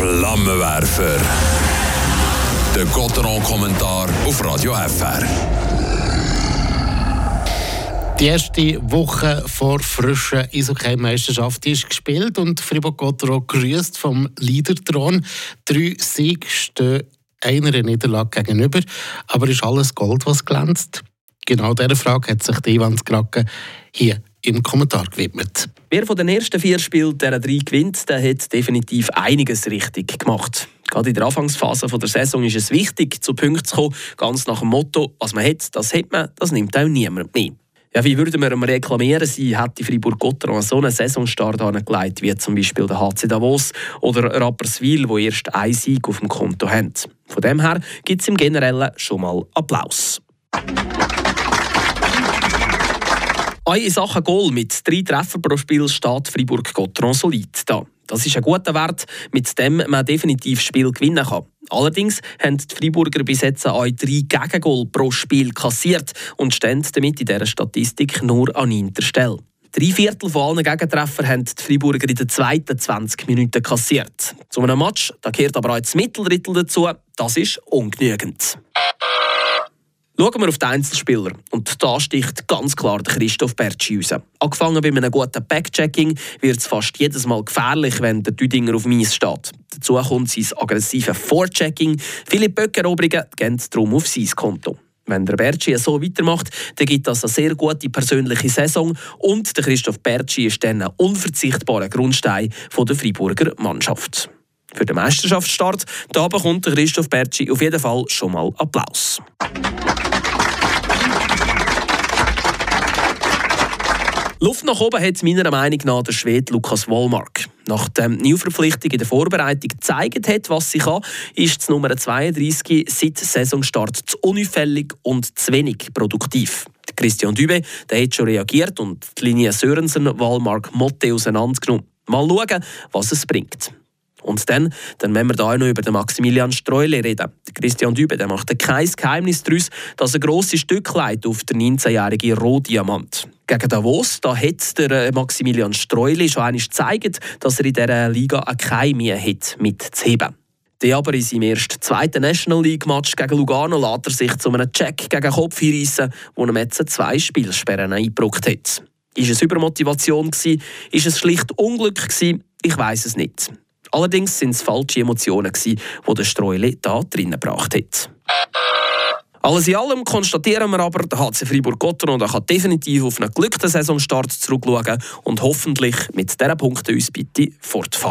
Flammenwerfer. Der Gotteron-Kommentar auf Radio FR. Die erste Woche vor frischer Eishockey-Meisterschaft ist gespielt und Fribourg-Gotteron grüßt vom Leaderthron. Drei Siege stehen einer Niederlage gegenüber. Aber ist alles Gold, was glänzt? Genau dieser Frage hat sich die Ivan Skrake hier im Kommentar gewidmet. Wer von den ersten vier Spielen der drei gewinnt, der hat definitiv einiges richtig gemacht. Gerade in der Anfangsphase der Saison ist es wichtig, zu Punkten zu kommen, ganz nach dem Motto, was man hat, das hat man, das nimmt auch niemand mehr. Ja, wie würden wir reklamieren, sie hätte Fribourg-Gotteron so einen Saisonstart angelegt, wie zum Beispiel der HC Davos oder Rapperswil, wo erst ein Sieg auf dem Konto haben. Von dem her gibt es im Generellen schon mal Applaus. Auch in Sachen Goal mit drei Treffern pro Spiel steht Fribourg-Gotteron solid da. Das ist ein guter Wert, mit dem man definitiv Spiel gewinnen kann. Allerdings haben die Freiburger bis jetzt auch drei Gegengol pro Spiel kassiert und stehen damit in dieser Statistik nur an neunter Stelle. Drei Viertel von allen Gegentreffern haben die Freiburger in den zweiten 20 Minuten kassiert. Zu einem Match da gehört aber auch das Mitteldrittel dazu. Das ist ungenügend. Schauen wir auf die Einzelspieler. Und da sticht ganz klar der Christoph Bertschi raus. Angefangen bei einem guten Backchecking wird es fast jedes Mal gefährlich, wenn der Düdinger auf Mies steht. Dazu kommt sein aggressives Vorchecking. Viele Böckeroberungen gehen darum auf sein Konto. Wenn der Bertschi so weitermacht, dann gibt das eine sehr gute persönliche Saison und der Christoph Bertschi ist dann ein unverzichtbarer Grundstein der Freiburger Mannschaft. Für den Meisterschaftsstart da bekommt der Christoph Bertschi auf jeden Fall schon mal Applaus. Luft nach oben hat meiner Meinung nach der Schwede Lukas Wollmark. Nachdem die Neuverpflichtung in der Vorbereitung gezeigt hat, was sie kann, ist die Nummer 32 seit Saisonstart zu unauffällig und zu wenig produktiv. Christian Dübe der hat schon reagiert und die Linie Sörensen, Wallmark, Motte auseinandergenommen. Mal schauen, was es bringt. Und dann, dann müssen wir da auch noch über den Maximilian Streule reden. Der Christian Dübe der macht kein Geheimnis daraus, dass er grosse Stück leitet auf der 19-jährige Rohdiamant. Gegen Davos da hat der äh, Maximilian Streule schon einmal gezeigt, dass er in dieser Liga keine Mühe hat, mitzuheben. Der aber in seinem ersten zweiten National League Match gegen Lugano lässt er sich zu einem Check gegen Kopf hinreissen, wo er jetzt zwei Spielsperren eingebrockt hat. Ist es Übermotivation gewesen? Ist es schlicht Unglück? Ich weiß es nicht. Allerdings sind es falsche Emotionen, die der Streule da drinnen gebracht hat. Alles in allem konstatieren wir aber, der HC Fribourg-Gotteron kann definitiv auf einen glücklichen Saisonstart zurückschauen und hoffentlich mit dieser Punkte uns bitte fortfahren.